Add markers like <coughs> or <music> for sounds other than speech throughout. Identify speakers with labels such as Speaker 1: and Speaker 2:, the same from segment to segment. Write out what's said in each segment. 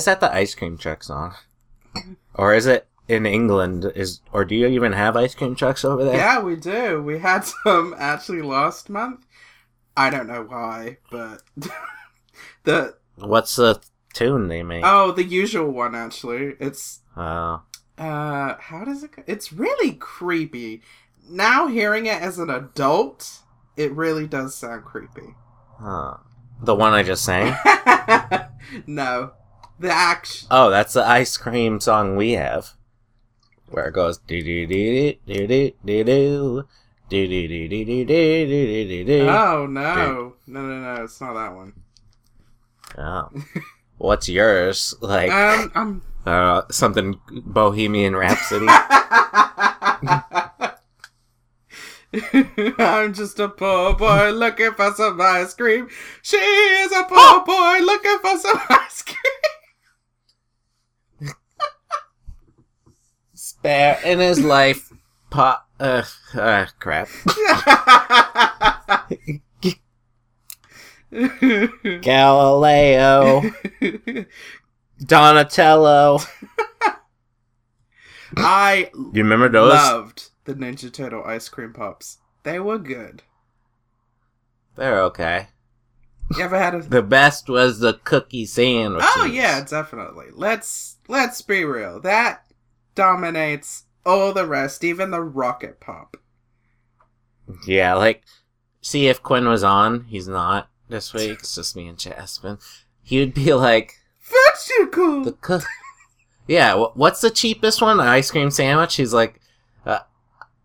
Speaker 1: is that the ice cream truck song? Or is it in England? Is or do you even have ice cream trucks over there?
Speaker 2: Yeah, we do. We had some actually last month. I don't know why, but <laughs> the
Speaker 1: What's the tune they make?
Speaker 2: oh, the usual one actually. It's
Speaker 1: Oh.
Speaker 2: uh, how does it? go? It's really creepy. Now hearing it as an adult, it really does sound creepy.
Speaker 1: Huh. The one I just sang? <laughs>
Speaker 2: no, the action.
Speaker 1: Oh, that's the ice cream song we have, where it goes do do do do do do do. Do, do, do, do, do, do, do, do.
Speaker 2: Oh no. No no no, it's not that one.
Speaker 1: Oh. What's yours? Like
Speaker 2: um, I'm
Speaker 1: uh, something Bohemian Rhapsody.
Speaker 2: I'm just a poor boy looking for some ice cream. She is a poor boy looking for some ice cream.
Speaker 1: Spare in his life. Pop. Uh, uh, crap. <laughs> Galileo. Donatello.
Speaker 2: I
Speaker 1: You remember those?
Speaker 2: loved the Ninja Turtle ice cream pops. They were good.
Speaker 1: They're okay.
Speaker 2: You ever had a?
Speaker 1: The best was the cookie sandwich.
Speaker 2: Oh yeah, definitely. Let's let's be real. That dominates all the rest, even the rocket pop.
Speaker 1: Yeah, like, see if Quinn was on. He's not this <laughs> week. It's just me and Jasmine. He would be like,
Speaker 2: Fudgsicle.
Speaker 1: the cook. Yeah, wh- what's the cheapest one? An ice cream sandwich? He's like, uh,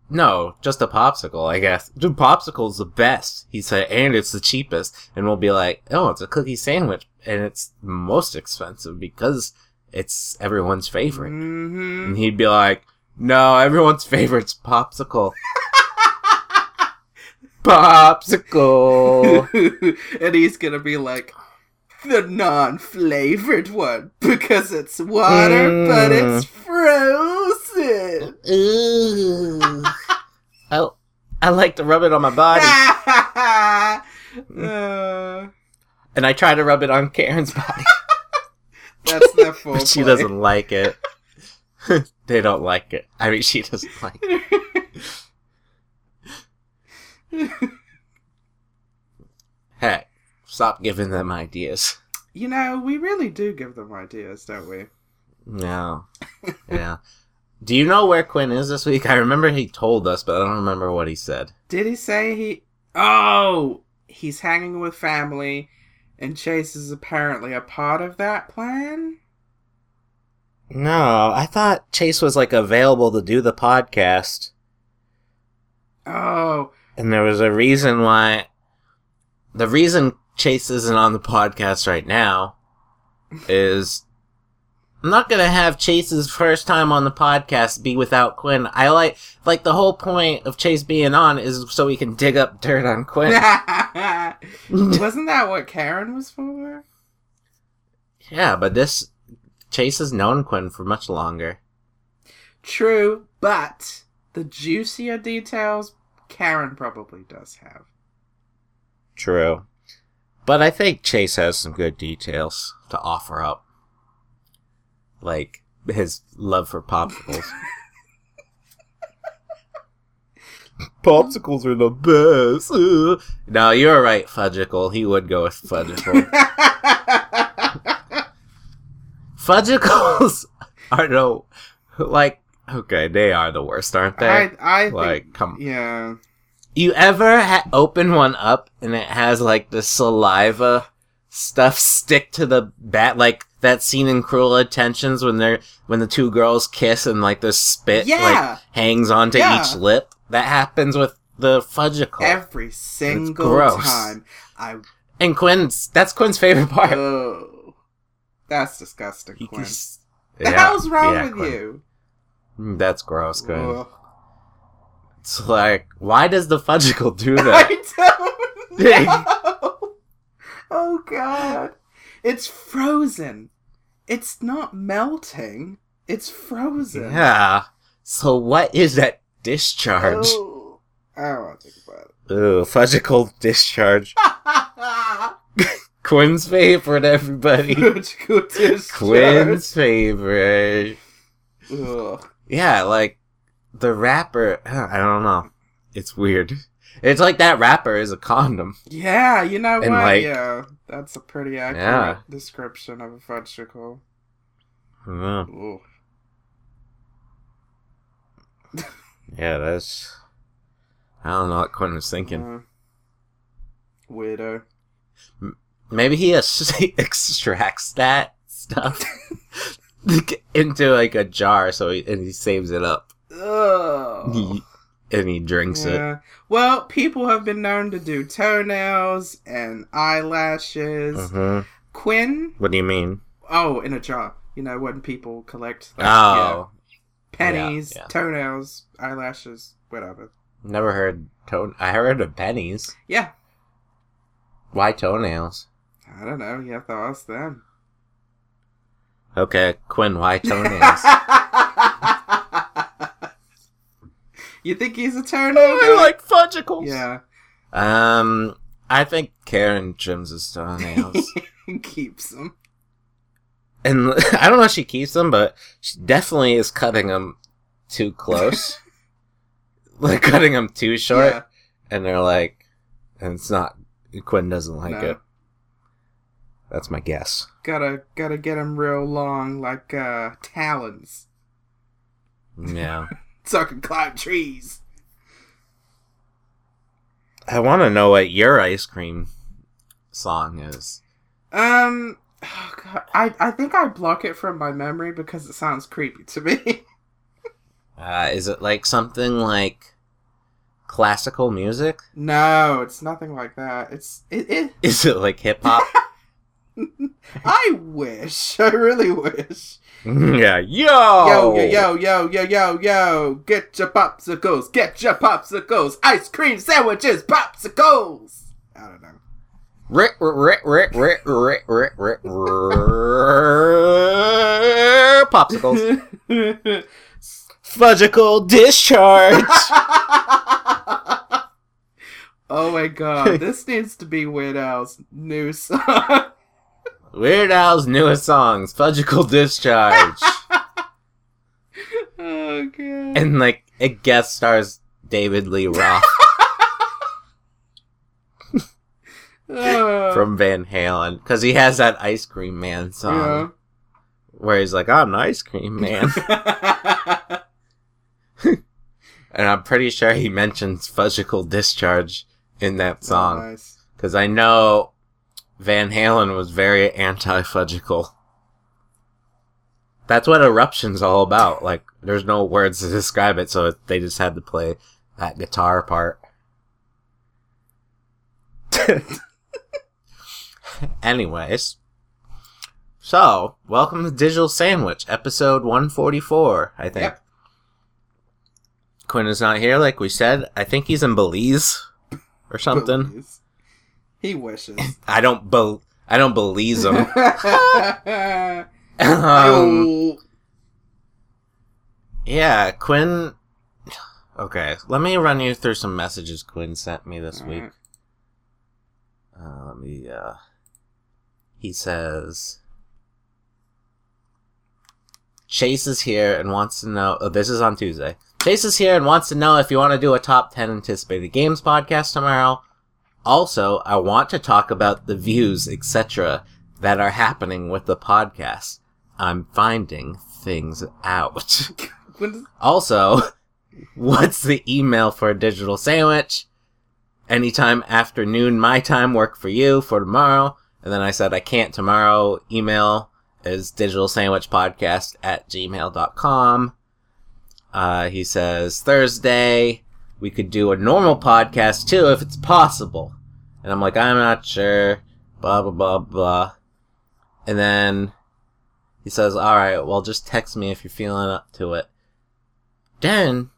Speaker 1: no, just a popsicle, I guess. Dude, popsicle's the best. He said, and it's the cheapest. And we'll be like, oh, it's a cookie sandwich. And it's most expensive because it's everyone's favorite.
Speaker 2: hmm
Speaker 1: And he'd be like, no, everyone's favorite's popsicle. <laughs> popsicle. <laughs>
Speaker 2: and he's gonna be like the non-flavored one because it's water, but
Speaker 1: Mm.
Speaker 2: it's frozen.
Speaker 1: Ooh. I, I like to rub it on my body.
Speaker 2: Uh, <laughs>
Speaker 1: And I try to rub it on Karen's body.
Speaker 2: That's their full <laughs>
Speaker 1: but she doesn't like it. <laughs> they don't like it. I mean, she doesn't like it. <laughs> Hey, stop giving them ideas.
Speaker 2: You know, we really do give them ideas, don't we?
Speaker 1: No. Yeah. Do you know where Quinn is this week? I remember he told us, but I don't remember what he said.
Speaker 2: Did he say he? Oh, he's hanging with family, and Chase is apparently a part of that plan.
Speaker 1: No, I thought Chase was like available to do the podcast,
Speaker 2: Oh,
Speaker 1: and there was a reason why. The reason Chase isn't on the podcast right now <laughs> is I'm not gonna have Chase's first time on the podcast be without Quinn. I like like the whole point of Chase being on is so we can dig up dirt on Quinn. <laughs>
Speaker 2: wasn't that what Karen was for?
Speaker 1: yeah, but this Chase has known Quinn for much longer.
Speaker 2: True, but the juicier details Karen probably does have.
Speaker 1: True. But I think Chase has some good details to offer up. Like his love for popsicles. <laughs> popsicles are the best. <laughs> No, you're right, Fudgsicle. He would go with Fudgsicle. <laughs> Fudgsicles are the like okay, they are the worst, aren't they?
Speaker 2: I, I
Speaker 1: like
Speaker 2: think,
Speaker 1: come
Speaker 2: yeah.
Speaker 1: You ever ha- open one up and it has like the saliva stuff stick to the bat, like that scene in Cruel Intentions when they're when the two girls kiss and like the spit like hangs onto
Speaker 2: Yeah.
Speaker 1: each lip. That happens with the fudgsicle.
Speaker 2: Every single time. I
Speaker 1: and Quinn's that's Quinn's favorite part.
Speaker 2: oh, that's disgusting, Quinn.
Speaker 1: keeps-
Speaker 2: the
Speaker 1: Yeah,
Speaker 2: hell's wrong
Speaker 1: yeah,
Speaker 2: with
Speaker 1: Quinn.
Speaker 2: you?
Speaker 1: Mm, That's gross, Quinn.
Speaker 2: Ugh.
Speaker 1: It's like, why does the fudgsicle do <laughs> that?
Speaker 2: I don't <laughs> know. oh god. It's frozen. It's not melting. It's frozen.
Speaker 1: yeah. So what is that discharge?
Speaker 2: Oh, I don't want to think about it.
Speaker 1: Ooh, fudgsicle discharge. <laughs> Quinn's favorite, everybody.
Speaker 2: Discharge.
Speaker 1: Quinn's favorite.
Speaker 2: Ugh.
Speaker 1: Yeah, like the rapper. I don't know. It's weird. It's like that wrapper is a condom.
Speaker 2: Yeah, you know
Speaker 1: And,
Speaker 2: what?
Speaker 1: like-
Speaker 2: yeah, that's a pretty accurate
Speaker 1: Yeah.
Speaker 2: description of a fudgsicle.
Speaker 1: Yeah, yeah that's. I don't know what Quinn was thinking.
Speaker 2: Uh, widow.
Speaker 1: Maybe he <laughs> ex- extracts that stuff <laughs> <laughs> into like a jar, so he, and he saves it up.
Speaker 2: Ugh.
Speaker 1: And he drinks it.
Speaker 2: Well, people have been known to do toenails and eyelashes.
Speaker 1: hmm
Speaker 2: Quinn,
Speaker 1: What do you mean?
Speaker 2: oh, in a jar. You know when people collect like,
Speaker 1: Oh,
Speaker 2: yeah, pennies,
Speaker 1: yeah.
Speaker 2: toenails, eyelashes, whatever.
Speaker 1: never heard toe. I heard of pennies.
Speaker 2: Yeah,
Speaker 1: Why toenails?
Speaker 2: I don't know. You have to ask them.
Speaker 1: Okay, Quinn. Why <laughs> toenails?
Speaker 2: You think he's a turtle? I
Speaker 1: like fudgsicles.
Speaker 2: Yeah,
Speaker 1: Um, I think Karen trims his toenails, <laughs>
Speaker 2: keeps them.
Speaker 1: and <laughs> I don't know if she keeps them, but she definitely is cutting them too close, <laughs> like cutting them too short.
Speaker 2: Yeah,
Speaker 1: And they're like, and it's not. Quinn doesn't like
Speaker 2: No.
Speaker 1: it. That's my guess.
Speaker 2: gotta gotta get them real long, like uh talons,
Speaker 1: Yeah.
Speaker 2: So I can climb trees.
Speaker 1: I want to know what your ice cream song is.
Speaker 2: Um, oh God, I I think I block it from my memory because it sounds creepy to me. <laughs>
Speaker 1: Uh, is it like something like classical music?
Speaker 2: no, it's nothing like that. It's it. it <laughs>
Speaker 1: Is it like hip hop? <laughs> <laughs>
Speaker 2: I wish. <laughs> I really wish. <laughs>
Speaker 1: yeah. Yo.
Speaker 2: Yo, yo, yo, yo, yo, yo, yo. Get your popsicles. Get your popsicles. Ice cream sandwiches. Popsicles. I don't know.
Speaker 1: Rick, rick, rick, rick, rick, rick, rick, rick, popsicles. Fudgsicle discharge.
Speaker 2: oh my god, this needs to be Weird Al's new song.
Speaker 1: Weird Al's newest songs, Fudgsicle Discharge. <laughs>
Speaker 2: oh god.
Speaker 1: and like it guest stars David Lee Roth.
Speaker 2: Uh, <laughs> <laughs>
Speaker 1: from Van Halen. Because he has that Ice Cream Man song. Where he's like, "I'm an ice cream man," and I'm pretty sure he mentions Fudgsicle Discharge in that song.
Speaker 2: Oh, nice.
Speaker 1: because I know Van Halen was very anti-fudgsicle. That's what Eruption's all about. Like, there's no words to describe it, so they just had to play that guitar part. <laughs> Anyways, so welcome to Digital Sandwich, episode 144. I think
Speaker 2: Yep.
Speaker 1: Quinn is not here, like we said. I think he's in Belize or something.
Speaker 2: Please. He wishes. <laughs>
Speaker 1: I don't bel I don't believe him. <laughs> um,
Speaker 2: Oh.
Speaker 1: yeah, Quinn. Okay, let me run you through some messages Quinn sent me this week.
Speaker 2: Alright.
Speaker 1: Uh, let me. Uh, he says. Chase is here and wants to know. Oh, this is on Tuesday. Chase is here and wants to know if you want to do a top 10 anticipated games podcast tomorrow. Also, I want to talk about the views, etc., that are happening with the podcast. I'm finding things out. <laughs> Also, what's the email for a digital sandwich? Anytime afternoon, my time, work for you for tomorrow. And then I said, I can't tomorrow. Email is digital sandwich podcast at gmail.com. Uh, he says, Thursday, we could do a normal podcast too if it's possible. And I'm like, I'm not sure. Blah, blah, blah, blah. And then he says, Alright, well, just text me if you're feeling up to it. Then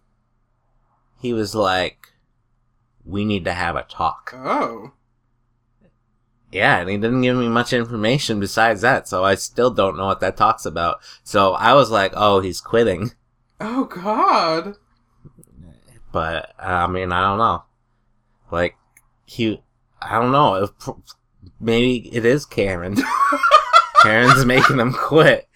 Speaker 1: he was like, "We need to have a talk."
Speaker 2: Oh.
Speaker 1: Yeah, and he didn't give me much information besides that, so I still don't know what that talks about. So I was like, "Oh, he's quitting,"
Speaker 2: Oh God.
Speaker 1: But I mean, I don't know. Like he, I don't know. If, maybe it is Karen. <laughs> Karen's making them quit.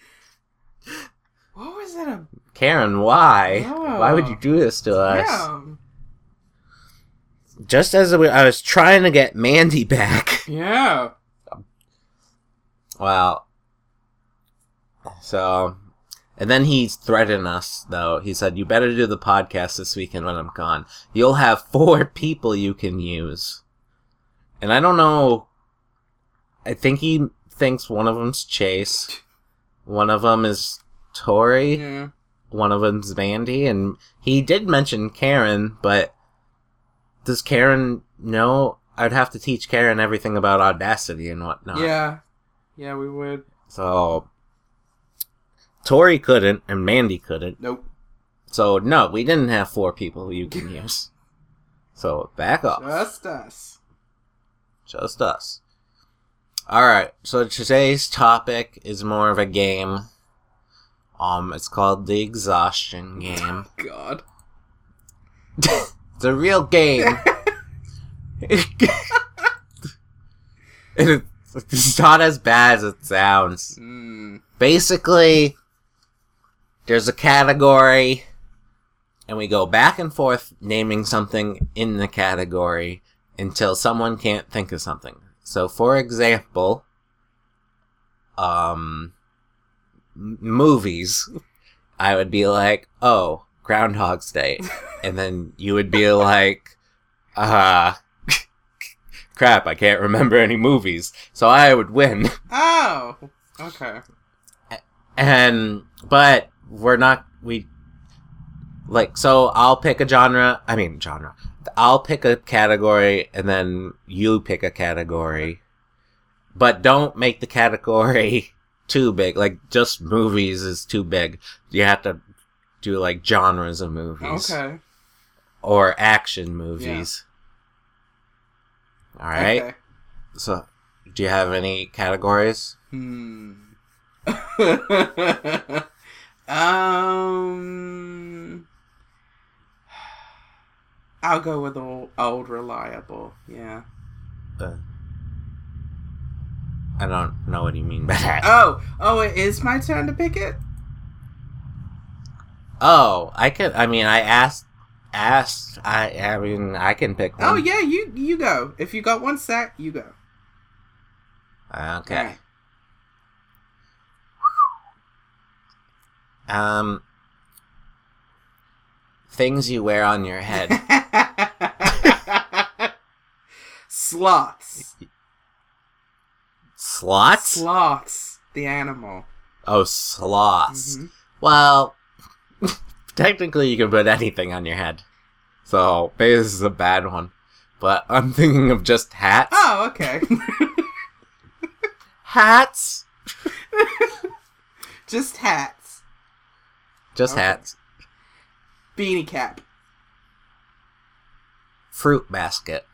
Speaker 2: What was it? A-
Speaker 1: Karen, why? Why would you oh. do this to us?
Speaker 2: yeah.
Speaker 1: Just as we- I was trying to get Mandy back. <laughs>
Speaker 2: Yeah.
Speaker 1: Well, so, and then he threatened us, though. He said, You better do the podcast this weekend when I'm gone. You'll have <laughs> four people you can use. And I don't know. I think he thinks one of them's Chase, one of them is Tori,
Speaker 2: Yeah.
Speaker 1: one of them's Mandy, and he did mention Karen, but does Karen know? I'd have to teach Karen everything about Audacity and whatnot.
Speaker 2: Yeah. Yeah, we would.
Speaker 1: So Tori couldn't and Mandy couldn't.
Speaker 2: Nope.
Speaker 1: So no, we didn't have four people you can use. So back off.
Speaker 2: Just us.
Speaker 1: Just us. Alright, so today's topic is more of a game. Um, it's called the exhaustion game. <laughs>
Speaker 2: God.
Speaker 1: It's a real game. <laughs> <laughs> it's not as bad as it sounds.
Speaker 2: Mm.
Speaker 1: basically there's a category and we go back and forth naming something in the category until someone can't think of something so for example um movies i would be like oh groundhog's day <laughs> and then you would be like uh <laughs> crap i can't remember any movies so i would win
Speaker 2: Oh. Okay.
Speaker 1: and but we're not we like so i'll pick a genre i mean genre. I'll pick a category and then you pick a category. But don't make the category <laughs> too big. Like just movies is too big. You have to do like genres of movies.
Speaker 2: Okay.
Speaker 1: or action movies. All right
Speaker 2: Okay.
Speaker 1: so do you have any categories?
Speaker 2: Hmm. <laughs> um. I'll go with old, old reliable. Yeah.
Speaker 1: uh, i don't know what you mean by that
Speaker 2: Oh, oh, it is my turn to pick it.
Speaker 1: Oh, I could. I mean, I asked. Asked. I. I mean, I can pick one.
Speaker 2: Oh yeah, you you go. If you got one sack, you go.
Speaker 1: Okay. Um. Things you wear on your head.
Speaker 2: Sloths.
Speaker 1: Slots.
Speaker 2: Sloths. The animal.
Speaker 1: oh, sloths.
Speaker 2: Mhm.
Speaker 1: Well, <laughs> technically, you can put anything on your head. So this is a bad one, but I'm thinking of just hats.
Speaker 2: Oh, okay. <laughs>
Speaker 1: Hats. <laughs>
Speaker 2: Just hats.
Speaker 1: Just
Speaker 2: Okay.
Speaker 1: hats.
Speaker 2: Beanie cap.
Speaker 1: Fruit basket.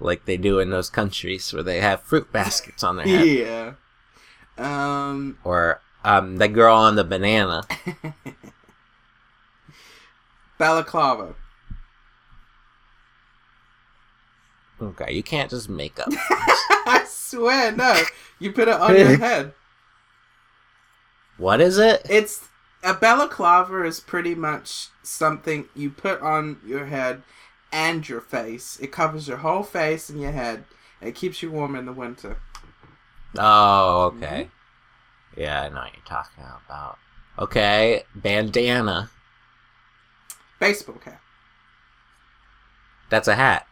Speaker 1: Like they do in those countries where they have fruit <laughs> baskets on their head.
Speaker 2: Yeah. Um.
Speaker 1: or um the girl on the banana. <laughs>
Speaker 2: Balaclava.
Speaker 1: Okay, you can't just make up. <laughs>
Speaker 2: I swear, no. You put it on your head.
Speaker 1: What is it?
Speaker 2: It's a balaclava is pretty much something you put on your head and your face. It covers your whole face and your head. It keeps you warm in the winter.
Speaker 1: Oh, okay. Mm-hmm. Yeah, I know what you're talking about. Okay, bandana.
Speaker 2: Baseball cap.
Speaker 1: That's a hat.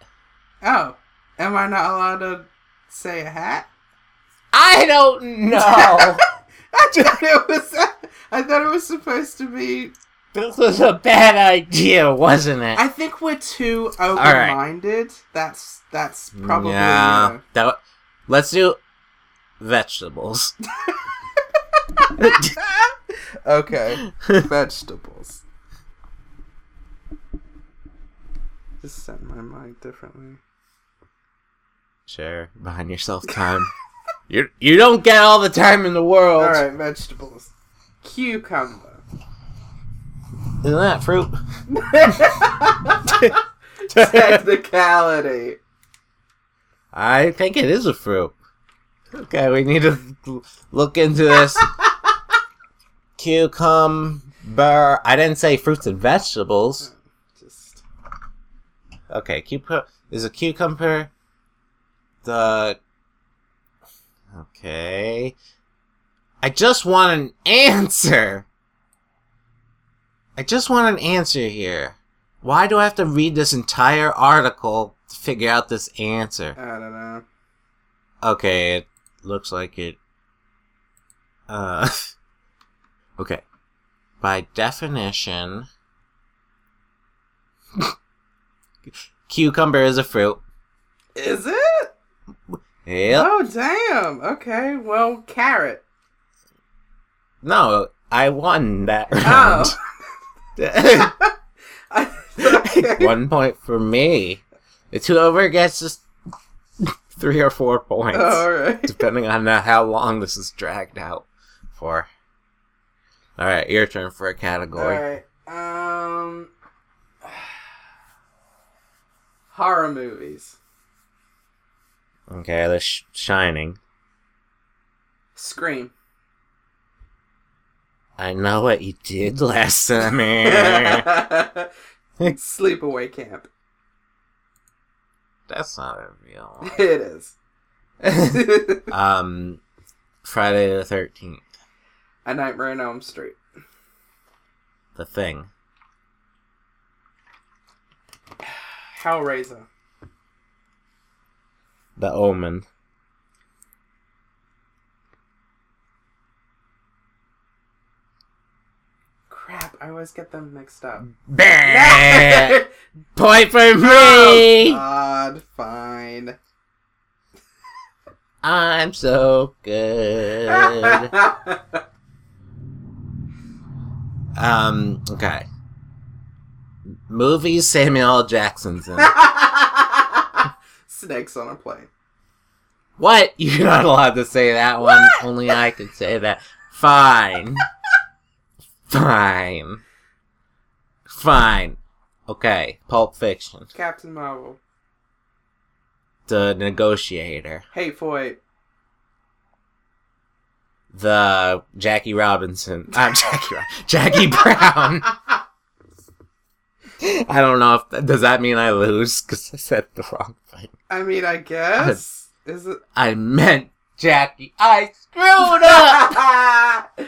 Speaker 2: Oh, am I not allowed to say a hat?
Speaker 1: I don't <laughs> know. <laughs>
Speaker 2: I thought it was. I thought it was supposed to be.
Speaker 1: this was a bad idea, wasn't it?
Speaker 2: I think we're too open-minded. That's that's probably.
Speaker 1: yeah.
Speaker 2: uh,
Speaker 1: That, let's do vegetables. <laughs>
Speaker 2: okay. Vegetables. Just set my mind differently.
Speaker 1: sure, behind yourself time. <laughs> you you don't get all the time in the world.
Speaker 2: All right, vegetables. Cucumber.
Speaker 1: Isn't that fruit?
Speaker 2: Technicality.
Speaker 1: I think it is a fruit. Okay, we need to look into this. <laughs> Cucumber. I didn't say fruits and vegetables.
Speaker 2: Just
Speaker 1: Okay, cucumber is a cucumber. The okay. I just want an answer. I just want an answer here. Why do I have to read this entire article to figure out this answer?
Speaker 2: I don't know.
Speaker 1: Okay, it looks like it. Uh. <laughs> okay. By definition, <laughs> cucumber is a fruit.
Speaker 2: Is it?
Speaker 1: Yep.
Speaker 2: Oh damn. Okay. Well, carrot.
Speaker 1: No, I won that
Speaker 2: Oh.
Speaker 1: round.
Speaker 2: I, <laughs> <laughs> okay.
Speaker 1: One point for me. It's whoever gets just three or four points,
Speaker 2: All right.
Speaker 1: depending on how long this is dragged out for. All right, your turn for a category.
Speaker 2: right. Um. <sighs> Horror movies.
Speaker 1: Okay, The Sh- Shining.
Speaker 2: Scream.
Speaker 1: I know what you did <laughs> last summer. <laughs> <laughs>
Speaker 2: Sleepaway camp.
Speaker 1: That's not a real one.
Speaker 2: It is.
Speaker 1: Um, Friday the Thirteenth.
Speaker 2: A Nightmare on Elm Street.
Speaker 1: The Thing. <sighs>
Speaker 2: Hellraiser.
Speaker 1: The Omen.
Speaker 2: Crap, I always get them mixed up.
Speaker 1: Bah! <laughs> Point for
Speaker 2: Oh,
Speaker 1: me.
Speaker 2: God, fine. <laughs>
Speaker 1: I'm so good. <laughs> um. Okay. Movies Samuel L. Jackson's in.
Speaker 2: Snakes on a plane.
Speaker 1: What? <laughs> You're not allowed to say that one. Only I can say that. Fine. <laughs> Fine. Fine. Okay. Pulp Fiction.
Speaker 2: Captain Marvel.
Speaker 1: The Negotiator.
Speaker 2: Hateful Eight.
Speaker 1: The Jackie Robinson. I'm <laughs> Jackie. Jackie Brown. <laughs> I don't know if does that mean I lose because I said the wrong thing.
Speaker 2: I mean, I guess. <laughs> Is it?
Speaker 1: I meant Jackie. I screwed up.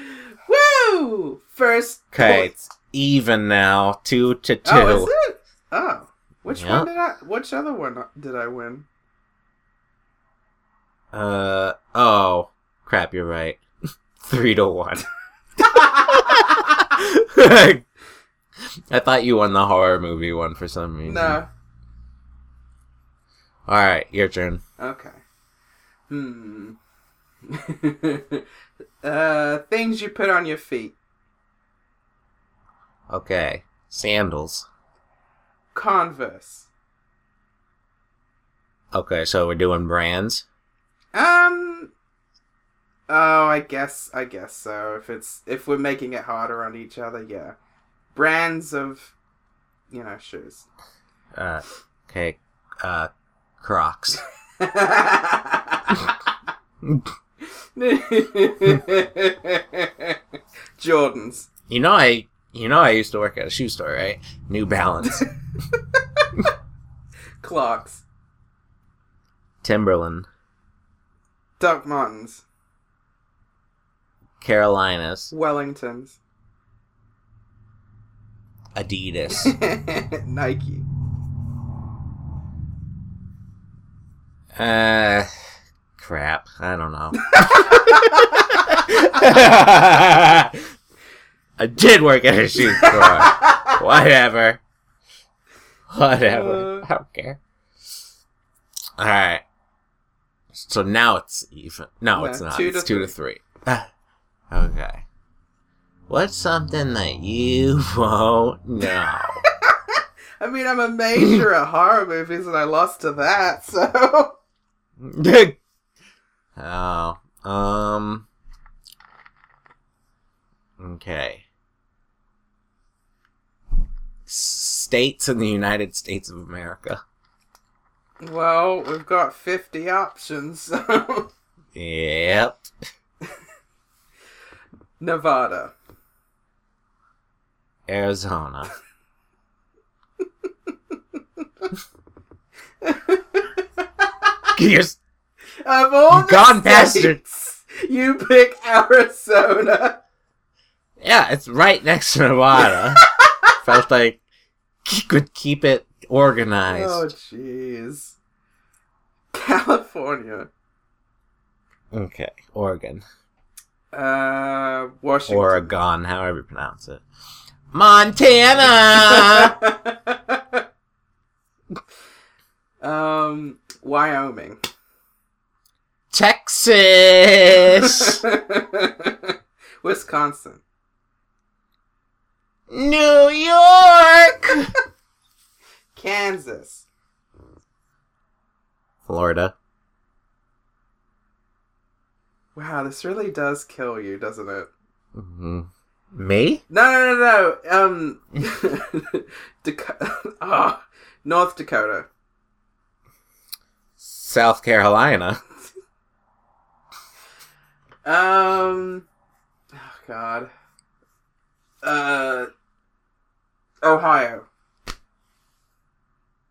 Speaker 2: Woo! First.
Speaker 1: Okay, it's even now, two to two.
Speaker 2: Oh, is it? Oh. Which
Speaker 1: Yeah.
Speaker 2: one did I. Which other one did I win?
Speaker 1: Uh oh, crap! You're right. <laughs> Three to one. <laughs> I thought you won the horror movie one for some reason.
Speaker 2: no.
Speaker 1: All right, your turn.
Speaker 2: Okay. Hmm. <laughs> uh, things you put on your feet.
Speaker 1: Okay, sandals.
Speaker 2: Converse.
Speaker 1: Okay, so we're doing brands.
Speaker 2: Um. Oh, I guess. I guess so. If it's if we're making it harder on each other, yeah. Brands of, you know, shoes.
Speaker 1: Uh, okay, uh, Crocs. <laughs>
Speaker 2: Jordans.
Speaker 1: You know I, you know I used to work at a shoe store, right? New Balance, <laughs>
Speaker 2: Clocks.
Speaker 1: Timberland,
Speaker 2: Doc Martens.
Speaker 1: Carolinas,
Speaker 2: Wellingtons.
Speaker 1: Adidas. <laughs>
Speaker 2: Nike.
Speaker 1: Uh, crap. I don't know. <laughs> I did work at a shoe store. Whatever. Whatever.
Speaker 2: Uh.
Speaker 1: I don't care. Alright. So now it's even. No,
Speaker 2: No,
Speaker 1: it's not.
Speaker 2: two
Speaker 1: it's two to three. <sighs> Okay. What's something that you <laughs> won't know? <laughs>
Speaker 2: I mean, I'm a major at horror movies, and I lost to that. So <laughs>
Speaker 1: oh, um, okay. States in the United States of America.
Speaker 2: Well, we've got 50 options. so-
Speaker 1: Yep.
Speaker 2: Nevada.
Speaker 1: Arizona.
Speaker 2: Of all the
Speaker 1: Gone bastard.
Speaker 2: you pick Arizona.
Speaker 1: yeah, it's right next to Nevada. <laughs> Felt like you could keep it organized.
Speaker 2: Oh, jeez. California.
Speaker 1: Okay, Oregon.
Speaker 2: Uh, Washington.
Speaker 1: Oregon, however you pronounce it. Montana! <laughs>
Speaker 2: um, Wyoming.
Speaker 1: Texas! <laughs>
Speaker 2: Wisconsin.
Speaker 1: New York!
Speaker 2: Kansas.
Speaker 1: Florida.
Speaker 2: Wow, this really does kill you, doesn't it?
Speaker 1: hmm Me?
Speaker 2: No, no, no, no. Um, <laughs> Dakota. <laughs> Oh, North Dakota.
Speaker 1: South Carolina.
Speaker 2: Um, oh God. Uh, Ohio.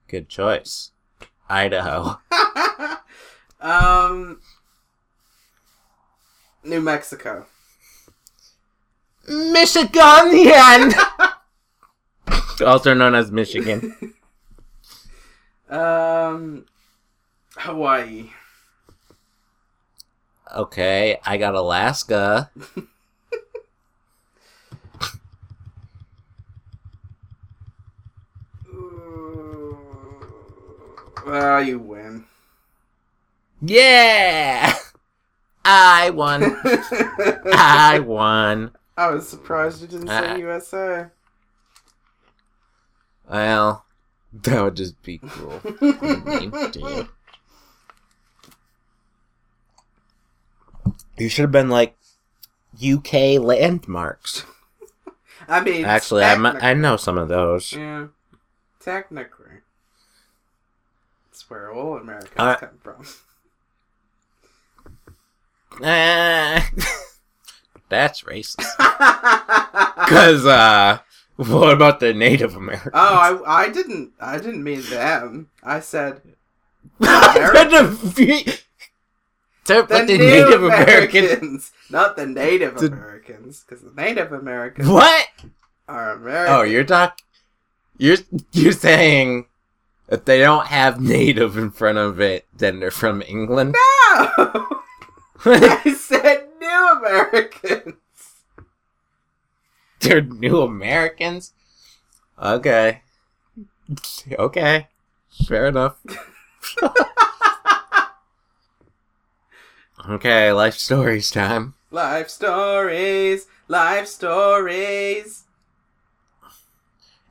Speaker 1: Good choice. Idaho. <laughs>
Speaker 2: um, New Mexico.
Speaker 1: Michigan! <laughs> also known as Michigan.
Speaker 2: Um, Hawaii.
Speaker 1: Okay, I got Alaska.
Speaker 2: Well, you win.
Speaker 1: Yeah! I won. <laughs> I won.
Speaker 2: I was surprised you didn't say
Speaker 1: Ah.
Speaker 2: USA.
Speaker 1: Well, that would just be cool. <laughs> You should have been like UK landmarks. <laughs>
Speaker 2: I mean,
Speaker 1: Actually, I, I know some of those.
Speaker 2: Yeah, technically, that's where all Americans
Speaker 1: Uh,
Speaker 2: come from. <laughs>
Speaker 1: Ah, that's racist. <laughs> Cause uh, what about the Native Americans?
Speaker 2: oh, I, I didn't, I didn't mean them. I said <laughs> <laughs>
Speaker 1: the
Speaker 2: the
Speaker 1: the
Speaker 2: Native
Speaker 1: Native
Speaker 2: Americans,
Speaker 1: Americans.
Speaker 2: not the Native
Speaker 1: The-
Speaker 2: Americans, because the Native Americans
Speaker 1: What?
Speaker 2: are American.
Speaker 1: Oh, you're talk. You're you're saying if they don't have native in front of it, then they're from England.
Speaker 2: no. I said New Americans.
Speaker 1: they're new Americans. Okay. Okay. Fair enough. <laughs> okay, life stories time.
Speaker 2: Life stories, life stories.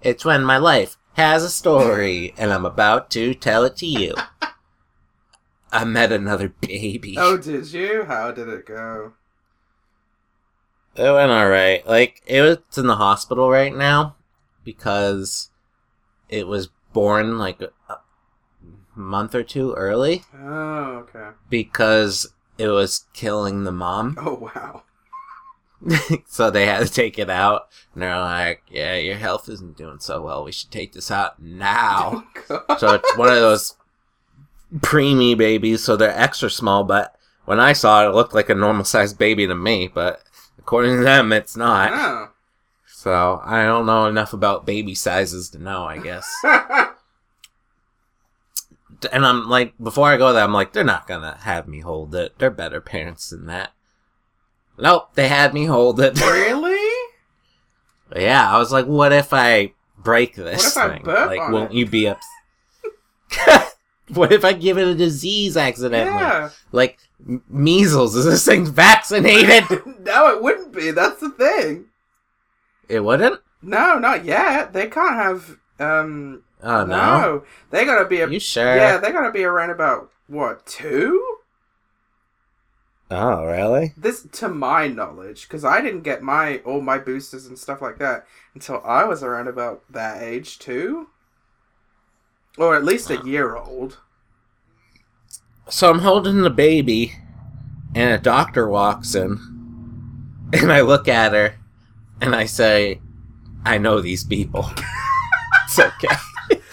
Speaker 1: It's when my life has a story, and I'm about to tell it to you. <laughs> I met another baby.
Speaker 2: Oh, did you? How did it go?
Speaker 1: It went alright. Like, it was in the hospital right now because it was born like a month or two early
Speaker 2: Oh, okay.
Speaker 1: because it was killing the mom.
Speaker 2: Oh, wow. <laughs>
Speaker 1: so they had to take it out. And they're like, yeah, your health isn't doing so well. We should take this out now. <laughs>
Speaker 2: Oh,
Speaker 1: so it's one of those preemie babies, so they're extra small, but when I saw it, it looked like a normal sized baby to me, but according to them, it's not.
Speaker 2: Oh.
Speaker 1: So I don't know enough about baby sizes to know, I guess. <laughs> and I'm like, before I go there, I'm like, they're not gonna have me hold it. They're better parents than that. Nope, they had me hold it. <laughs>
Speaker 2: really?
Speaker 1: yeah, I was like, what if I break this
Speaker 2: What if I
Speaker 1: thing?
Speaker 2: burp
Speaker 1: like,
Speaker 2: on
Speaker 1: won't
Speaker 2: it?
Speaker 1: you be up? <laughs> <laughs> what if I give it a disease accidentally?
Speaker 2: Yeah.
Speaker 1: Like measles? Is this thing vaccinated? <laughs>
Speaker 2: no, it wouldn't be. That's the thing.
Speaker 1: it wouldn't.
Speaker 2: No, not yet. They can't have. Um.
Speaker 1: Oh no.
Speaker 2: no. They gotta be. A,
Speaker 1: You sure?
Speaker 2: Yeah, they gotta be around about what two?
Speaker 1: Oh really?
Speaker 2: This, to my knowledge, because I didn't get my all my boosters and stuff like that until I was around about that age too, or at least a year old.
Speaker 1: so I'm holding the baby, and a doctor walks in, and I look at her, and I say, "I know these people." <laughs> it's okay.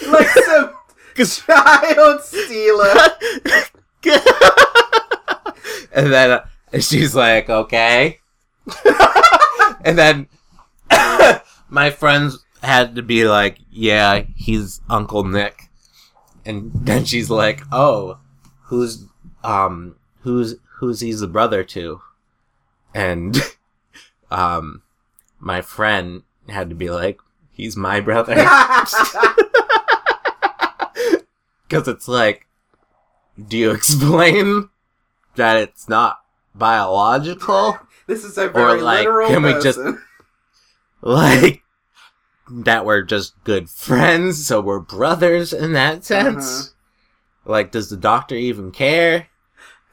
Speaker 2: like some <laughs> child stealer. <laughs>
Speaker 1: and then uh, she's like, "Okay," and then <coughs> my friends had to be like, "Yeah, he's Uncle Nick," and then she's like, "Oh, who's um who's who's he's the brother to?" And <laughs> um, my friend had to be like, "He's my brother," <laughs> because it's like, do you <laughs> explain that it's not biological?
Speaker 2: this is a very
Speaker 1: like,
Speaker 2: literal
Speaker 1: can we just-
Speaker 2: person.
Speaker 1: like that we're just good <laughs> friends, so we're brothers in that sense.
Speaker 2: Uh-huh.
Speaker 1: Like, does the doctor even care?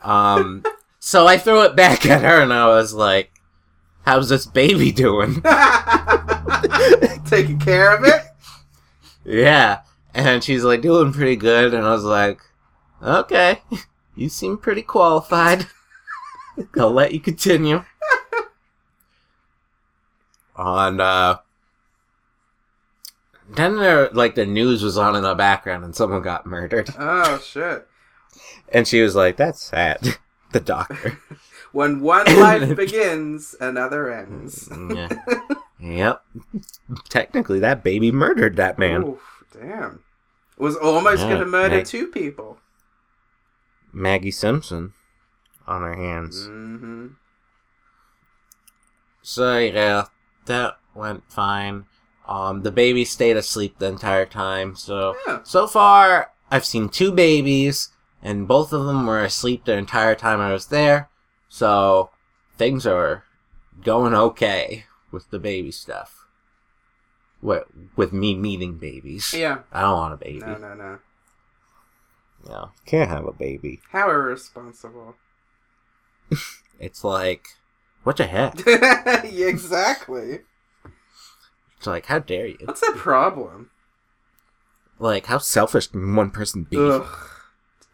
Speaker 1: Um, <laughs> so I threw it back at her, and I was like, "How's this baby doing?" <laughs>
Speaker 2: Taking care of it.
Speaker 1: yeah, and she's like, "Doing pretty good," and I was like, "Okay, you seem pretty qualified. I'll let you continue." On uh, then there like the news was on in the background, and someone got murdered, <laughs>
Speaker 2: Oh shit!
Speaker 1: and she was like, "That's sad." <laughs> The doctor. <laughs>
Speaker 2: When one life begins, another ends.
Speaker 1: yeah. Yep. Technically, that baby murdered that man.
Speaker 2: Oof, damn. Was almost
Speaker 1: Yeah,
Speaker 2: gonna murder
Speaker 1: Meg-
Speaker 2: two people.
Speaker 1: Maggie Simpson on her hands.
Speaker 2: hmm
Speaker 1: So yeah, that went fine. Um, the baby stayed asleep the entire time. So
Speaker 2: Yeah.
Speaker 1: so far, I've seen two babies, and both of them were asleep the entire time I was there. So things are going okay with the baby stuff. With with me meeting babies.
Speaker 2: Yeah.
Speaker 1: I don't want a baby.
Speaker 2: No, no, no.
Speaker 1: No, can't have a baby.
Speaker 2: How irresponsible. <laughs>
Speaker 1: It's like, what the heck? <laughs>
Speaker 2: yeah, exactly.
Speaker 1: It's like, how dare you?
Speaker 2: What's the problem?
Speaker 1: Like, how selfish can one person be?
Speaker 2: Ugh.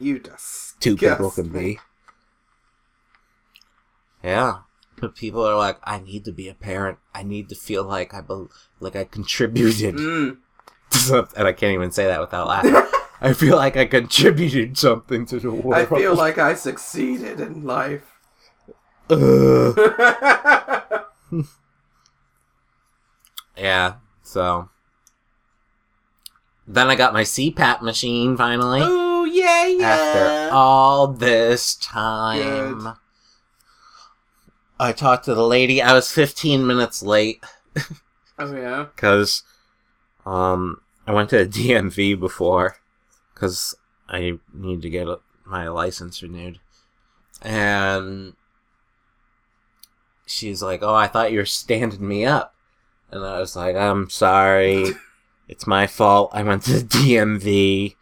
Speaker 2: You disgust
Speaker 1: Two people can
Speaker 2: me.
Speaker 1: be. Yeah, but people are like, I need to be a parent. I need to feel like I bel like I contributed
Speaker 2: Mm. <laughs>
Speaker 1: And I can't even say that without laughing. <laughs> I feel like I contributed something to the world.
Speaker 2: I feel like I succeeded in life. <laughs>
Speaker 1: Yeah. So then I got my CPAP machine finally.
Speaker 2: oh yeah, yeah.
Speaker 1: after all this time.
Speaker 2: Good.
Speaker 1: I talked to the lady. I was 15 minutes late
Speaker 2: oh yeah. <laughs>
Speaker 1: because um, I went to the <laughs> DMV before because I need to get my license renewed. And she's like, Oh, I thought you were standing me up. And I was like, I'm sorry. <laughs> It's my fault. I went to the DMV.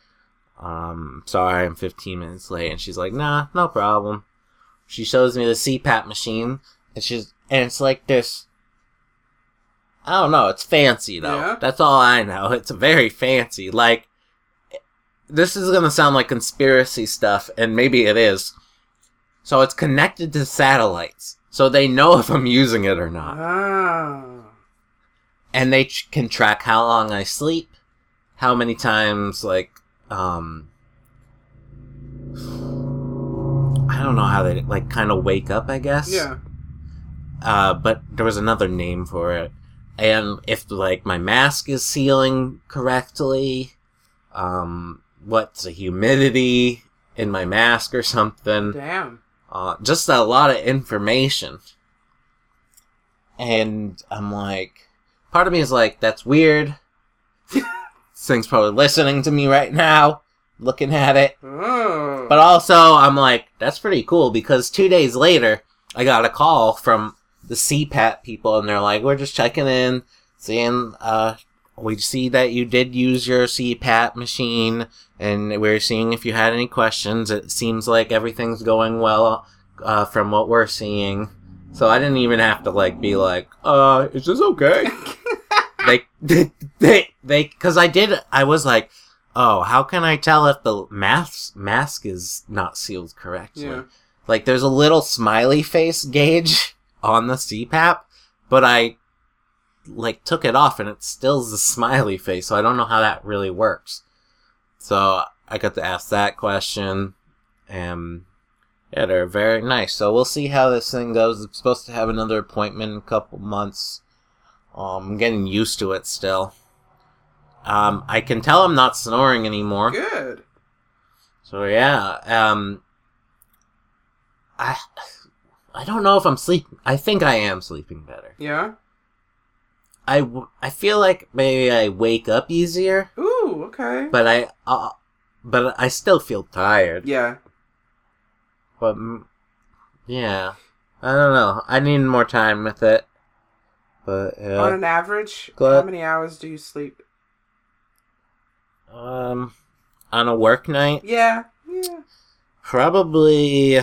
Speaker 1: Um, sorry, I'm 15 minutes late. And she's like, nah, no problem. She shows me the CPAP machine, and she's, and it's like this. I don't know. It's fancy though.
Speaker 2: Yeah?
Speaker 1: That's all I know. It's very fancy. Like, this is gonna sound like conspiracy stuff, and maybe it is. So it's connected to satellites, so they know if I'm using it or not
Speaker 2: Ah.
Speaker 1: And they ch- can track how long I sleep, how many times like um I don't know how they like kind of wake up, I guess.
Speaker 2: Yeah.
Speaker 1: Uh but there was another name for it. And if like my mask is sealing correctly, um what's the humidity in my mask or something.
Speaker 2: Damn.
Speaker 1: Uh, just a lot of information. And I'm like, part of me is like, that's weird. <laughs> this thing's probably listening to me right now, looking at it.
Speaker 2: Oh.
Speaker 1: But also, I'm like, that's pretty cool because two days later, I got a call from the CPAP people, and they're like, we're just checking in, seeing, uh, we see that you did use your CPAP machine, and we're seeing if you had any questions. It seems like everything's going well, uh, from what we're seeing. So I didn't even have to, like, be like, uh, is this okay? <laughs> they, they, <laughs> they, they, cause I did, I was like, oh, how can I tell if the mask mask is not sealed correctly?
Speaker 2: Yeah.
Speaker 1: Like there's a little smiley face gauge <laughs> on the CPAP, but I like took it off and it still still's the smiley face, so I don't know how that really works. So I got to ask that question, and yeah, they're very nice. So we'll see how this thing goes. It's supposed to have another appointment in a couple months. Um, I'm getting used to it still. Um, I can tell I'm not snoring anymore.
Speaker 2: Good.
Speaker 1: So yeah, um, I I don't know if I'm sleeping. I think I am sleeping better.
Speaker 2: Yeah.
Speaker 1: I, w- I feel like maybe I wake up easier,
Speaker 2: Ooh. Okay.
Speaker 1: but I uh, but I still feel tired.
Speaker 2: yeah.
Speaker 1: But yeah, I don't know. I need more time with it. But
Speaker 2: On an average,
Speaker 1: Go
Speaker 2: how many hours do you sleep?
Speaker 1: um, on a work night,
Speaker 2: Yeah. Yeah.
Speaker 1: probably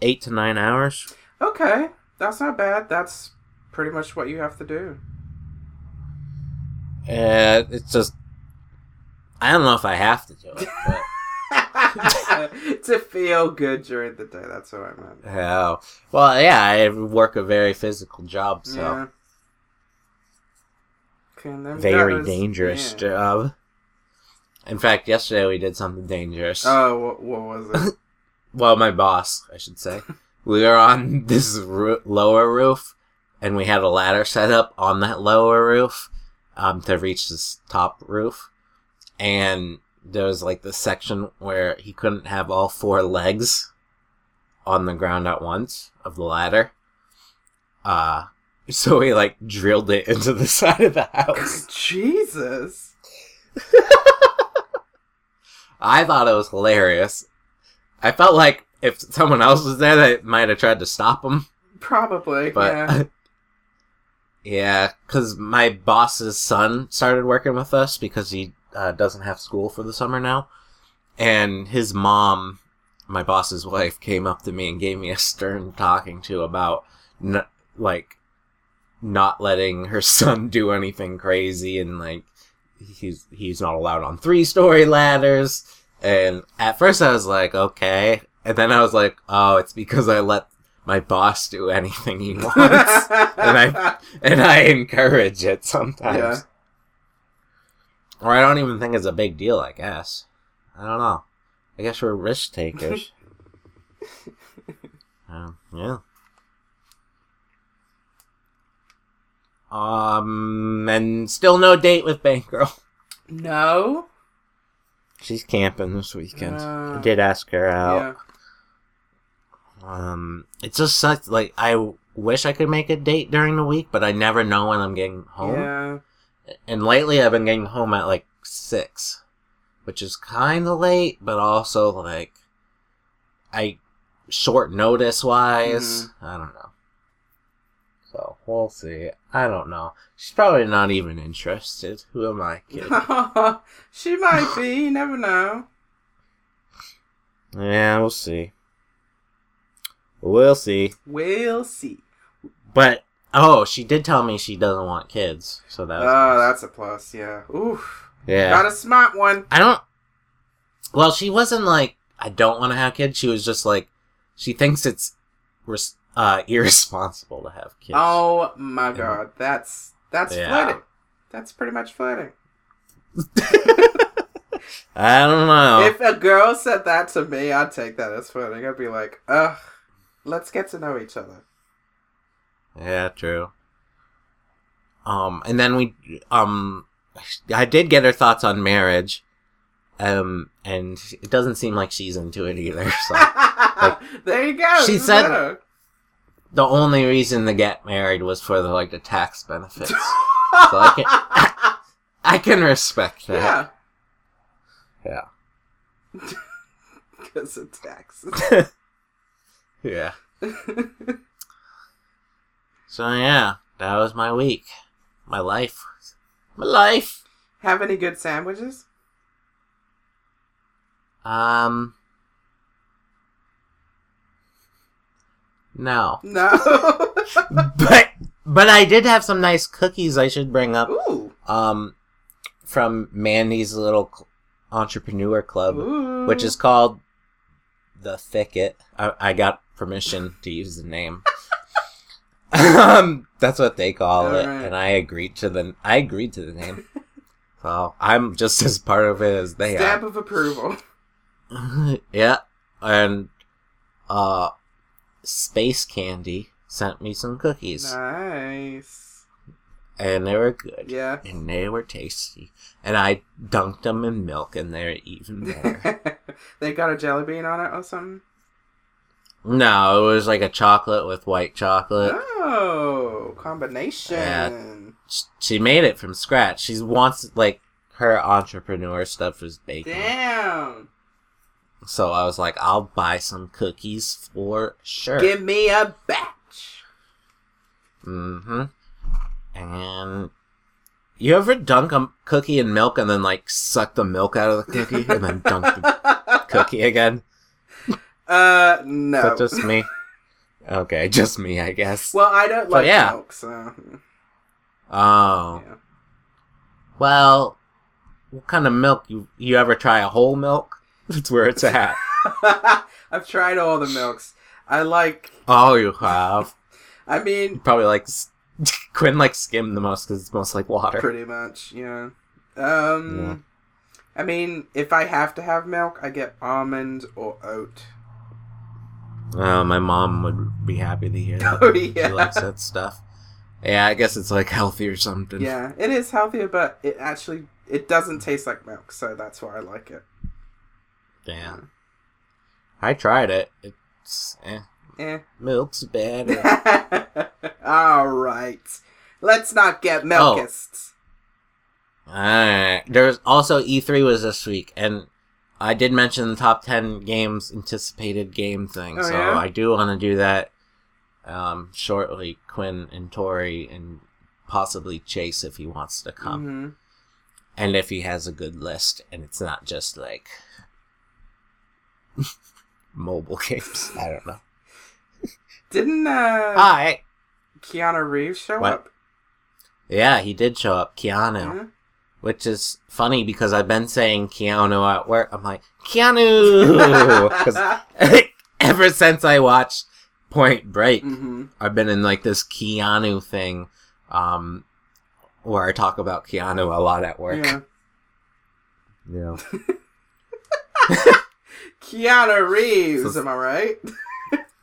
Speaker 1: eight to nine hours.
Speaker 2: Okay. That's not bad. That's pretty much what you have to do.
Speaker 1: Uh, it's just I don't know if I have to do it, but. <laughs>
Speaker 2: to feel good during the day. That's what I meant.
Speaker 1: Oh, well, yeah, I work a very physical job, so
Speaker 2: Yeah. Okay,
Speaker 1: very
Speaker 2: guys-
Speaker 1: dangerous
Speaker 2: yeah.
Speaker 1: job. In fact, yesterday we did something dangerous.
Speaker 2: Oh, what, what was it? <laughs>
Speaker 1: well, my boss, I should say. we were on this roo- lower roof, and we had a ladder set up on that lower roof um, to reach this top roof. And there was like the section where he couldn't have all four legs on the ground at once of the ladder. Uh, so he like drilled it into the <laughs> side of the house. <laughs>
Speaker 2: Jesus. <laughs>
Speaker 1: I thought it was hilarious. I felt like if someone else was there, they might have tried to stop him.
Speaker 2: Probably.
Speaker 1: But
Speaker 2: yeah.
Speaker 1: yeah, because my boss's son started working with us because he uh, doesn't have school for the summer now, and his mom, my boss's wife, came up to me and gave me a stern talking to about n- like not letting her <laughs> son do anything crazy and like he's he's not allowed on three story ladders. And at first I was like, okay, and then I was like, oh, it's because I let my boss do anything he <laughs> wants and I- and I encourage it sometimes.
Speaker 2: Yeah.
Speaker 1: Or I don't even think it's a big deal, I guess. I don't know. I guess we're risk takers. <laughs> um, yeah. Um, and still no date with Bank Girl.
Speaker 2: no.
Speaker 1: She's camping this weekend.
Speaker 2: Uh,
Speaker 1: I did ask her out.
Speaker 2: Yeah.
Speaker 1: Um, it's just such like I wish I could make a date during the week, but I never know when I'm getting home.
Speaker 2: Yeah.
Speaker 1: And lately, I've been getting home at like six, which is kind of late, but also like I short notice wise.
Speaker 2: Mm-hmm.
Speaker 1: I don't know. So we'll see. I don't know. She's probably not even interested. Who am I kidding? <laughs>
Speaker 2: she might be. You never know.
Speaker 1: yeah, we'll see. We'll see.
Speaker 2: We'll see.
Speaker 1: But oh, she did tell me she doesn't want kids, so that
Speaker 2: Oh,
Speaker 1: was
Speaker 2: that's a plus. Yeah. Oof.
Speaker 1: yeah.
Speaker 2: Got a smart one.
Speaker 1: I don't. Well, she wasn't like I don't want to have kids. She was just like she thinks it's res- uh, <laughs> irresponsible to have kids.
Speaker 2: Oh my god. That's that's
Speaker 1: Yeah.
Speaker 2: flirting. That's pretty much flirting. <laughs>
Speaker 1: I don't know.
Speaker 2: If a girl said that to me, I'd take that as flirting. I'd be like, ugh, let's get to know each other.
Speaker 1: Yeah, true. Um, and then we um, I did get her thoughts on marriage. Um, and it doesn't seem like she's into it either. <laughs> So <laughs>
Speaker 2: there you go.
Speaker 1: she said-
Speaker 2: better.
Speaker 1: the only reason to get married was for the like the tax benefits. <laughs> so I can- I can respect that.
Speaker 2: yeah.
Speaker 1: Yeah.
Speaker 2: Because of taxes.
Speaker 1: Yeah. So yeah, that was my week, my life, my life.
Speaker 2: Have any good sandwiches?
Speaker 1: Um, no,
Speaker 2: No. <laughs>
Speaker 1: but but I did have some nice cookies. I should bring up.
Speaker 2: Ooh.
Speaker 1: Um, from Mandy's little cl- entrepreneur club,
Speaker 2: Ooh.
Speaker 1: which is called the Thicket. I, I got permission to use the name. Um, that's what they call it,
Speaker 2: Alright.
Speaker 1: and I agreed to the. I agreed to the name. <laughs> so I'm just as part of it as they are.
Speaker 2: stamp of approval. <laughs>
Speaker 1: yeah, and uh, Space Candy sent me some cookies,
Speaker 2: Nice.
Speaker 1: and they were good.
Speaker 2: Yeah.
Speaker 1: and they were tasty. And I dunked them in milk, and they're even better. <laughs>
Speaker 2: they got a jelly bean on it or something.
Speaker 1: no, it was like a chocolate with white chocolate.
Speaker 2: Oh, combination.
Speaker 1: Sh- She made it from scratch. She wants like her entrepreneur stuff is baking.
Speaker 2: Damn.
Speaker 1: So I was like, I'll buy some cookies for sure.
Speaker 2: Give me a batch.
Speaker 1: mm-hmm. And you ever dunk a cookie in milk and then like suck the milk out of the cookie and then dunk the <laughs> cookie again?
Speaker 2: Uh,
Speaker 1: Is
Speaker 2: no.
Speaker 1: that just me? <laughs> Okay, <laughs> just me, I guess.
Speaker 2: well, I don't
Speaker 1: But
Speaker 2: like
Speaker 1: yeah.
Speaker 2: milk, so
Speaker 1: Oh.
Speaker 2: yeah.
Speaker 1: Well, what kind of milk you you ever try a whole milk? <laughs> That's where it's at. <laughs>
Speaker 2: I've tried all the milks. I like.
Speaker 1: oh, you have.
Speaker 2: I mean,
Speaker 1: Probably like Quinn likes skim the most because it's most like water.
Speaker 2: pretty much. Yeah. Um. I mean, if I have to have milk, I get almond or oat.
Speaker 1: Oh, my mom would be happy to hear that. <laughs>
Speaker 2: Oh
Speaker 1: She likes that stuff. Yeah, I guess it's like healthy or something.
Speaker 2: Yeah, it is healthier, but it actually it doesn't taste like milk, so that's why I like it.
Speaker 1: Damn. I tried it. It's eh,
Speaker 2: Eh.
Speaker 1: milk's better. <laughs>
Speaker 2: All right. Let's not get milkists.
Speaker 1: Alright. There's also E3 was this week, and I did mention the top 10 games anticipated game thing,
Speaker 2: Oh,
Speaker 1: so
Speaker 2: yeah?
Speaker 1: I do want to do that um, shortly. Quinn and Tori, and possibly Chase if he wants to come,
Speaker 2: Mhm.
Speaker 1: and if he has a good list, and it's not just like <laughs> mobile games. I don't know.
Speaker 2: Didn't uh,
Speaker 1: Hi.
Speaker 2: Keanu Reeves show
Speaker 1: What?
Speaker 2: up?
Speaker 1: Yeah, he did show up, Keanu.
Speaker 2: Yeah.
Speaker 1: Which is funny because I've been saying Keanu at work. I'm like, Keanu! <laughs> 'Cause <laughs> ever since I watched Point Break,
Speaker 2: hmm
Speaker 1: I've been in like this Keanu thing, um, where I talk about Keanu a lot at work.
Speaker 2: Yeah.
Speaker 1: Yeah. <laughs>
Speaker 2: Keanu Reeves,
Speaker 1: So-
Speaker 2: am I right?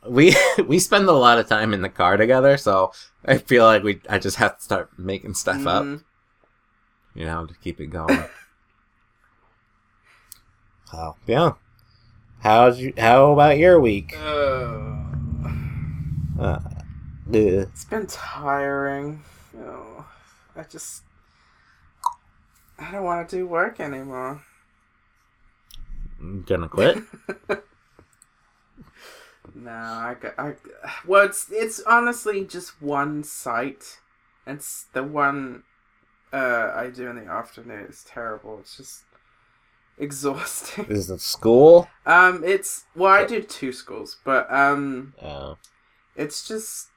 Speaker 1: We we spend a lot of time in the car together, so I feel like we I just have to start making stuff up,
Speaker 2: Mhm.
Speaker 1: You know, to keep it going. <laughs> so yeah. How's you? How about your week?
Speaker 2: Uh,
Speaker 1: Uh, uh,
Speaker 2: it's been tiring. Oh, I just I don't want to do work anymore.
Speaker 1: I'm gonna quit. <laughs>
Speaker 2: No, I, got- I, well, it's it's honestly just one site. It's the one uh, I do in the afternoon. It's terrible. It's just exhausting.
Speaker 1: Is it school?
Speaker 2: um, it's well, I do two schools, but um,
Speaker 1: Uh,
Speaker 2: it's just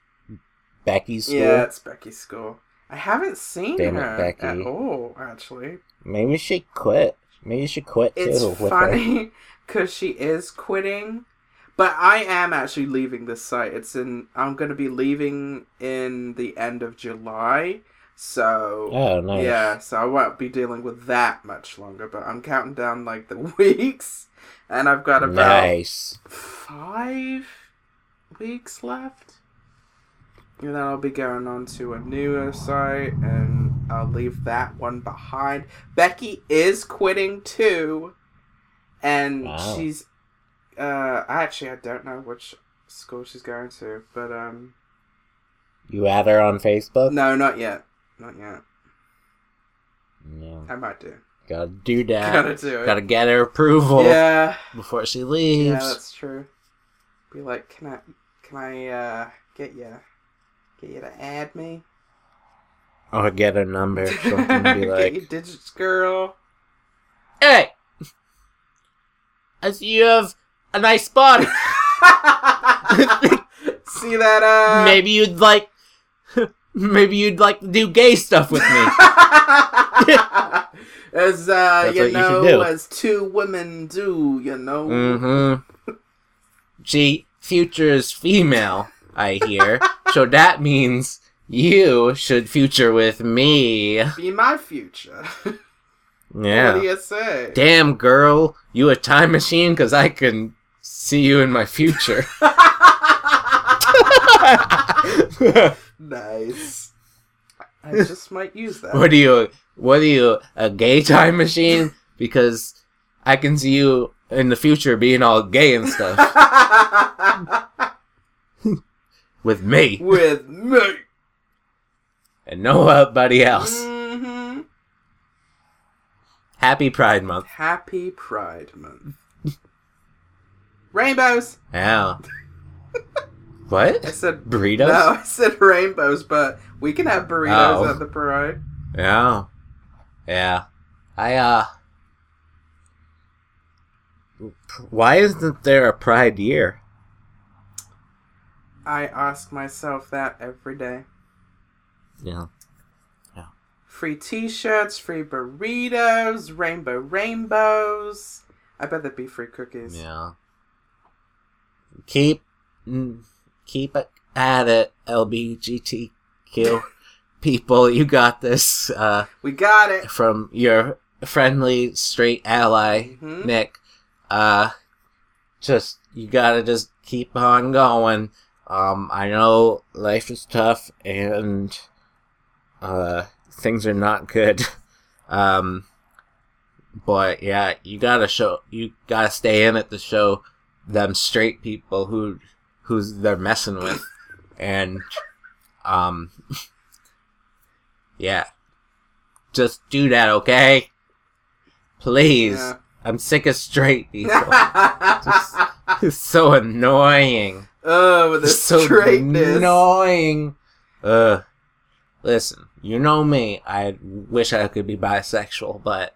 Speaker 1: Becky's school.
Speaker 2: yeah, it's Becky's school. I haven't seen
Speaker 1: Damn it,
Speaker 2: her
Speaker 1: Becky.
Speaker 2: at all. Actually,
Speaker 1: Maybe she quit. Maybe she quit
Speaker 2: it's
Speaker 1: too.
Speaker 2: funny <laughs> because she is quitting. But I am actually leaving this site. It's in. I'm going to be leaving in the end of July. So
Speaker 1: Oh, nice.
Speaker 2: yeah, so I won't be dealing with that much longer. But I'm counting down like the <laughs> weeks, and I've got about
Speaker 1: Nice.
Speaker 2: five weeks left. And then I'll be going on to a newer site, and I'll leave that one behind. Becky is quitting too, and
Speaker 1: Wow.
Speaker 2: she's. Uh, actually, I don't know which school she's going to, but um,
Speaker 1: You add her on Facebook?
Speaker 2: no, not yet, not yet.
Speaker 1: No.
Speaker 2: I might do.
Speaker 1: Gotta do <laughs> that.
Speaker 2: Gotta do it.
Speaker 1: Gotta get her approval
Speaker 2: Yeah,
Speaker 1: before she leaves.
Speaker 2: yeah, that's true. Be like, can I, can I uh, get you, get you to add me?
Speaker 1: Or get her number. Something be <laughs>
Speaker 2: Get you
Speaker 1: like,
Speaker 2: digits, girl.
Speaker 1: Hey! I see you have a nice body. <laughs>
Speaker 2: See that? Uh,
Speaker 1: maybe you'd like. Maybe you'd like to do gay stuff with me. <laughs>
Speaker 2: as uh,
Speaker 1: That's
Speaker 2: you
Speaker 1: what you
Speaker 2: know, as two women do. You know.
Speaker 1: Mm-hmm. Gee, future is female, I hear. <laughs> so that means you should future with me.
Speaker 2: Be my future. <laughs> yeah. What do you say?
Speaker 1: Damn, girl, you a time machine? Because I can see you in my future.
Speaker 2: Nice. I just might use that.
Speaker 1: what are you? What are you? A gay time machine? Because I can see you in the future being all gay and stuff <laughs> with me
Speaker 2: With me.
Speaker 1: and nobody else.
Speaker 2: hmm
Speaker 1: Happy Pride Month.
Speaker 2: Happy Pride Month. Rainbows.
Speaker 1: Yeah. <laughs> what?
Speaker 2: I said
Speaker 1: Burritos?
Speaker 2: no. I said rainbows, but we can have burritos
Speaker 1: Oh.
Speaker 2: at the parade.
Speaker 1: Yeah. Yeah. I, uh. Why isn't there a Pride year?
Speaker 2: I ask myself that every day.
Speaker 1: Yeah. Yeah.
Speaker 2: Free T-shirts, free burritos, rainbow rainbows. I bet there'd be free cookies.
Speaker 1: Yeah. Keep. mm, Keep it at it, LBGTQ people. You got this. Uh,
Speaker 2: We got it.
Speaker 1: from your friendly straight ally
Speaker 2: Mhm.
Speaker 1: Nick. Uh, just you gotta just keep on going. Um, I know life is tough and uh things are not good. <laughs> Um, but yeah, you gotta show you gotta stay in it to show them straight people who who's they're messing with, and um, <laughs> yeah, just do that, okay? Please.
Speaker 2: Yeah.
Speaker 1: I'm sick of straight people. <laughs> it's so annoying.
Speaker 2: oh, with the
Speaker 1: so
Speaker 2: straightness.
Speaker 1: annoying. Ugh. Listen, you know me. I wish I could be bisexual, but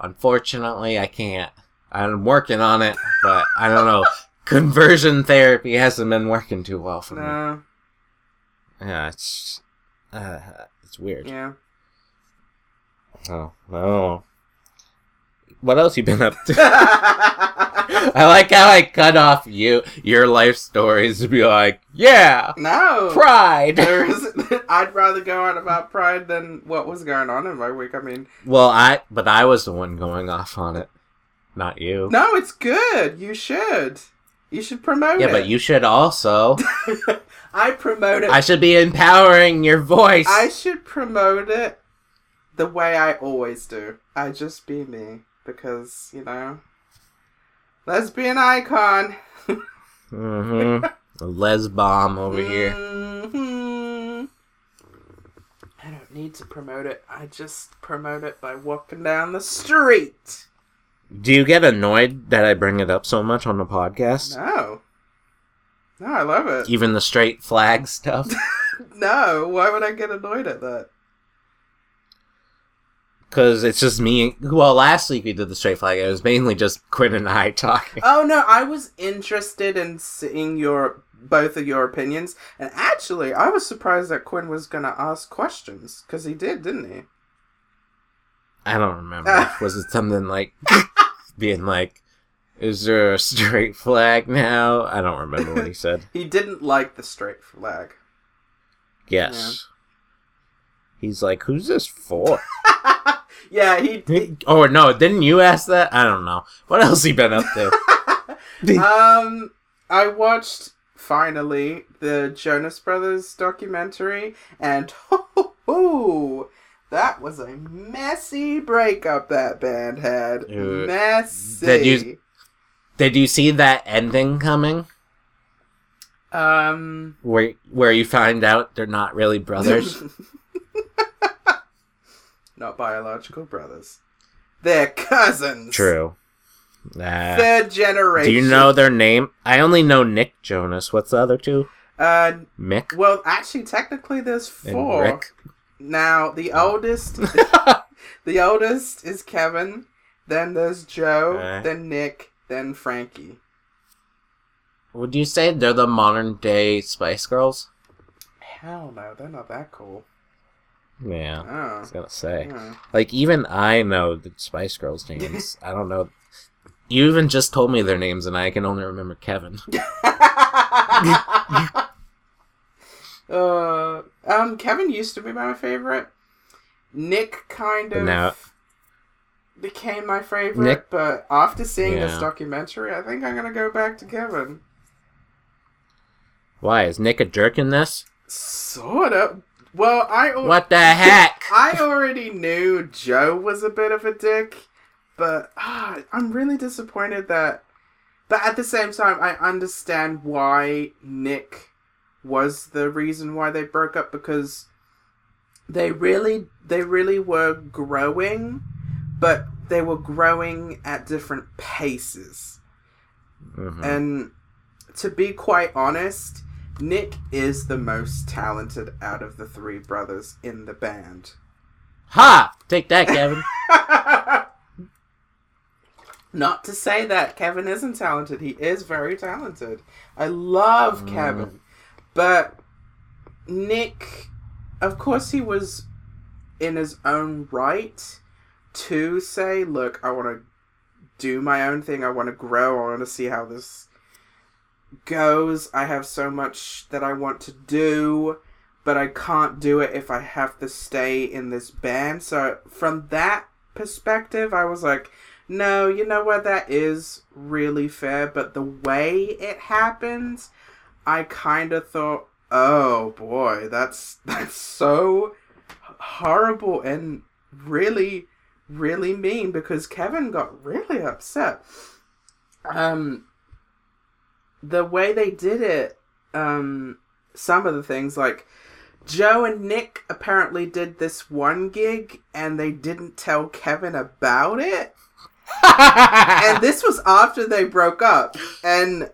Speaker 1: unfortunately, I can't. I'm working on it, but I don't know. Conversion therapy hasn't been working too well for me. Yeah, it's uh, it's weird.
Speaker 2: Yeah.
Speaker 1: Oh, oh. What else you been up to? <laughs> I like how I cut off you your life stories to be like, yeah,
Speaker 2: no.
Speaker 1: pride.
Speaker 2: There is, <laughs> I'd rather go on about pride than what was going on in my week. I mean,
Speaker 1: well, I but I was the one going off on it, not you.
Speaker 2: no, it's good. You should. You should promote it.
Speaker 1: yeah,
Speaker 2: it.
Speaker 1: but you should also. <laughs>
Speaker 2: I promote it.
Speaker 1: I should be empowering your voice.
Speaker 2: I should promote it the way I always do. I just be me because you know, lesbian icon.
Speaker 1: hmm A les bomb over here.
Speaker 2: Mhm. I don't need to promote it. I just promote it by walking down the street.
Speaker 1: Do you get annoyed that I bring it up so much on the podcast?
Speaker 2: No. No, I love it.
Speaker 1: Even the straight flag stuff. <laughs>
Speaker 2: No, why would I get annoyed at that?
Speaker 1: Because it's just me. Well, last week we did the straight flag. It was mainly just Quinn and I talking.
Speaker 2: Oh no, I was interested in seeing your both of your opinions, and actually, I was surprised that Quinn was gonna ask questions because he did, didn't he?
Speaker 1: I don't remember. <laughs> was it something like <laughs> being like, "Is there a straight flag now?" I don't remember what he <laughs> said.
Speaker 2: He didn't like the straight flag.
Speaker 1: Yes. He's like, "Who's this for?" <laughs>
Speaker 2: yeah, he.
Speaker 1: oh no, didn't you ask that? I don't know. What else he been up to? <laughs>
Speaker 2: um, I watched finally the Jonas Brothers documentary, and ho, ho, ho, that was a messy breakup that band had.
Speaker 1: Uh,
Speaker 2: messy.
Speaker 1: did you- Did you see that ending coming?
Speaker 2: Um.
Speaker 1: Where where you find out they're not really brothers? <laughs>
Speaker 2: Not biological brothers. They're cousins.
Speaker 1: True. Nah.
Speaker 2: Third generation.
Speaker 1: Do you know their name? I only know Nick Jonas. What's the other two?
Speaker 2: Uh,
Speaker 1: Mick
Speaker 2: well, actually, technically, there's
Speaker 1: and
Speaker 2: four.
Speaker 1: Rick.
Speaker 2: Now, the oldest, <laughs> the oldest is Kevin. Then there's Joe.
Speaker 1: Okay.
Speaker 2: Then Nick. Then Frankie.
Speaker 1: Would you say they're the modern day Spice Girls?
Speaker 2: Hell no, they're not that cool.
Speaker 1: Yeah, I
Speaker 2: Oh.
Speaker 1: was gonna say. Like even I know the Spice Girls <laughs> names. I don't know. You even just told me their names, and I can only remember Kevin. <laughs>
Speaker 2: uh, um, Kevin used to be my favorite. Nick kind of
Speaker 1: now-
Speaker 2: became my favorite,
Speaker 1: Nick-
Speaker 2: but after seeing this documentary, I think I'm gonna go back to Kevin.
Speaker 1: Why is Nick a jerk in this?
Speaker 2: Sort of. Well, I al-
Speaker 1: What the heck? <laughs>
Speaker 2: I already knew Joe was a bit of a dick, but ah, I'm really disappointed that. But at the same time, I understand why Nick was the reason why they broke up because they really they really were growing, but they were growing at different paces.
Speaker 1: Mhm.
Speaker 2: And to be quite honest, Nick is the most talented out of the three brothers in the band.
Speaker 1: Ha! Take that, Kevin. <laughs>
Speaker 2: Not to say that Kevin isn't talented. He is very talented. I love
Speaker 1: Mm.
Speaker 2: Kevin. But Nick, of course, he was in his own right to say, look, I want to do my own thing. I want to grow. I want to see how this goes. I have so much that I want to do, but I can't do it if I have to stay in this band. So, from that perspective, I was like, no, you know what? That is really fair. But the way it happened, I kind of thought, oh boy, that's <laughs> that's so horrible and really, really mean because Kevin got really upset. Um, the way they did it, um, some of the things like Joe and Nick apparently did this one gig and they didn't tell Kevin about it. <laughs> And this was after they broke up. And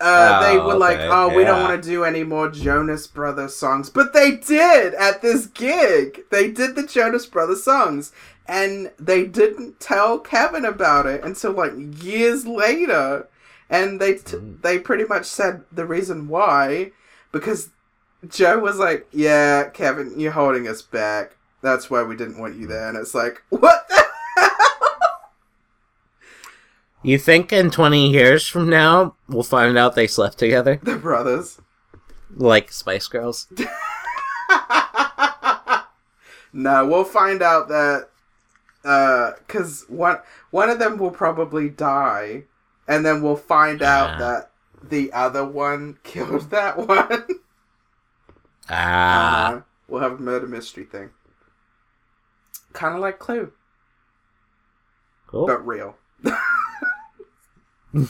Speaker 2: uh, they
Speaker 1: Oh,
Speaker 2: were like,
Speaker 1: okay,
Speaker 2: oh, we don't want to do any more Jonas Brothers songs. But they did at this gig. They did the Jonas Brothers songs. And they didn't tell Kevin about it until like years later. And they t-
Speaker 1: Mm.
Speaker 2: they pretty much said the reason why because Joe was like, "Yeah, Kevin, you're holding us back. That's why we didn't want you there." And it's like, "What the hell?"
Speaker 1: You think in 20 years from now, we'll find out they slept together? <laughs>
Speaker 2: The brothers.
Speaker 1: Like Spice Girls? <laughs>
Speaker 2: no, we'll find out that uh cuz one one of them will probably die and then we'll find out
Speaker 1: Ah.
Speaker 2: that the other one killed <laughs> that one.
Speaker 1: Ah.
Speaker 2: Uh, we'll have a murder mystery thing. Kind of like Clue,
Speaker 1: Cool.
Speaker 2: but real. <laughs>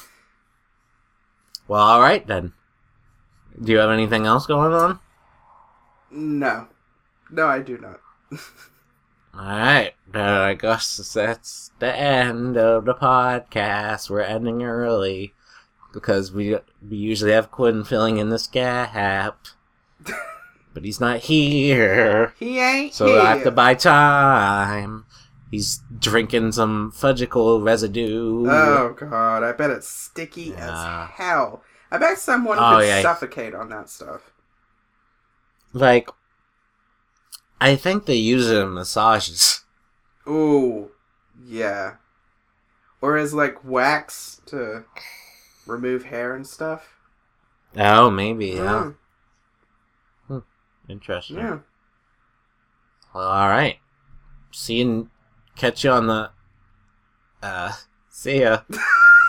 Speaker 1: Well, alright then. Do you have anything else going on?
Speaker 2: No. No, I do not. <laughs>
Speaker 1: Alright, then I guess that's the end of the podcast. We're ending early because we we usually have Quinn filling in this gap, <laughs> but he's not here,
Speaker 2: He ain't
Speaker 1: so
Speaker 2: here.
Speaker 1: I have to buy time. He's drinking some fudgsicle residue.
Speaker 2: Oh god, I bet it's sticky
Speaker 1: Yeah.
Speaker 2: as hell. I bet someone
Speaker 1: Oh,
Speaker 2: could
Speaker 1: yeah.
Speaker 2: suffocate on that stuff.
Speaker 1: Like, I think they use it in massages.
Speaker 2: Ooh, yeah. Or as like wax to remove hair and stuff.
Speaker 1: Oh, maybe, yeah.
Speaker 2: Mm,
Speaker 1: Interesting.
Speaker 2: yeah.
Speaker 1: Well, all right. See you. Catch you on the. Uh, see ya. <laughs>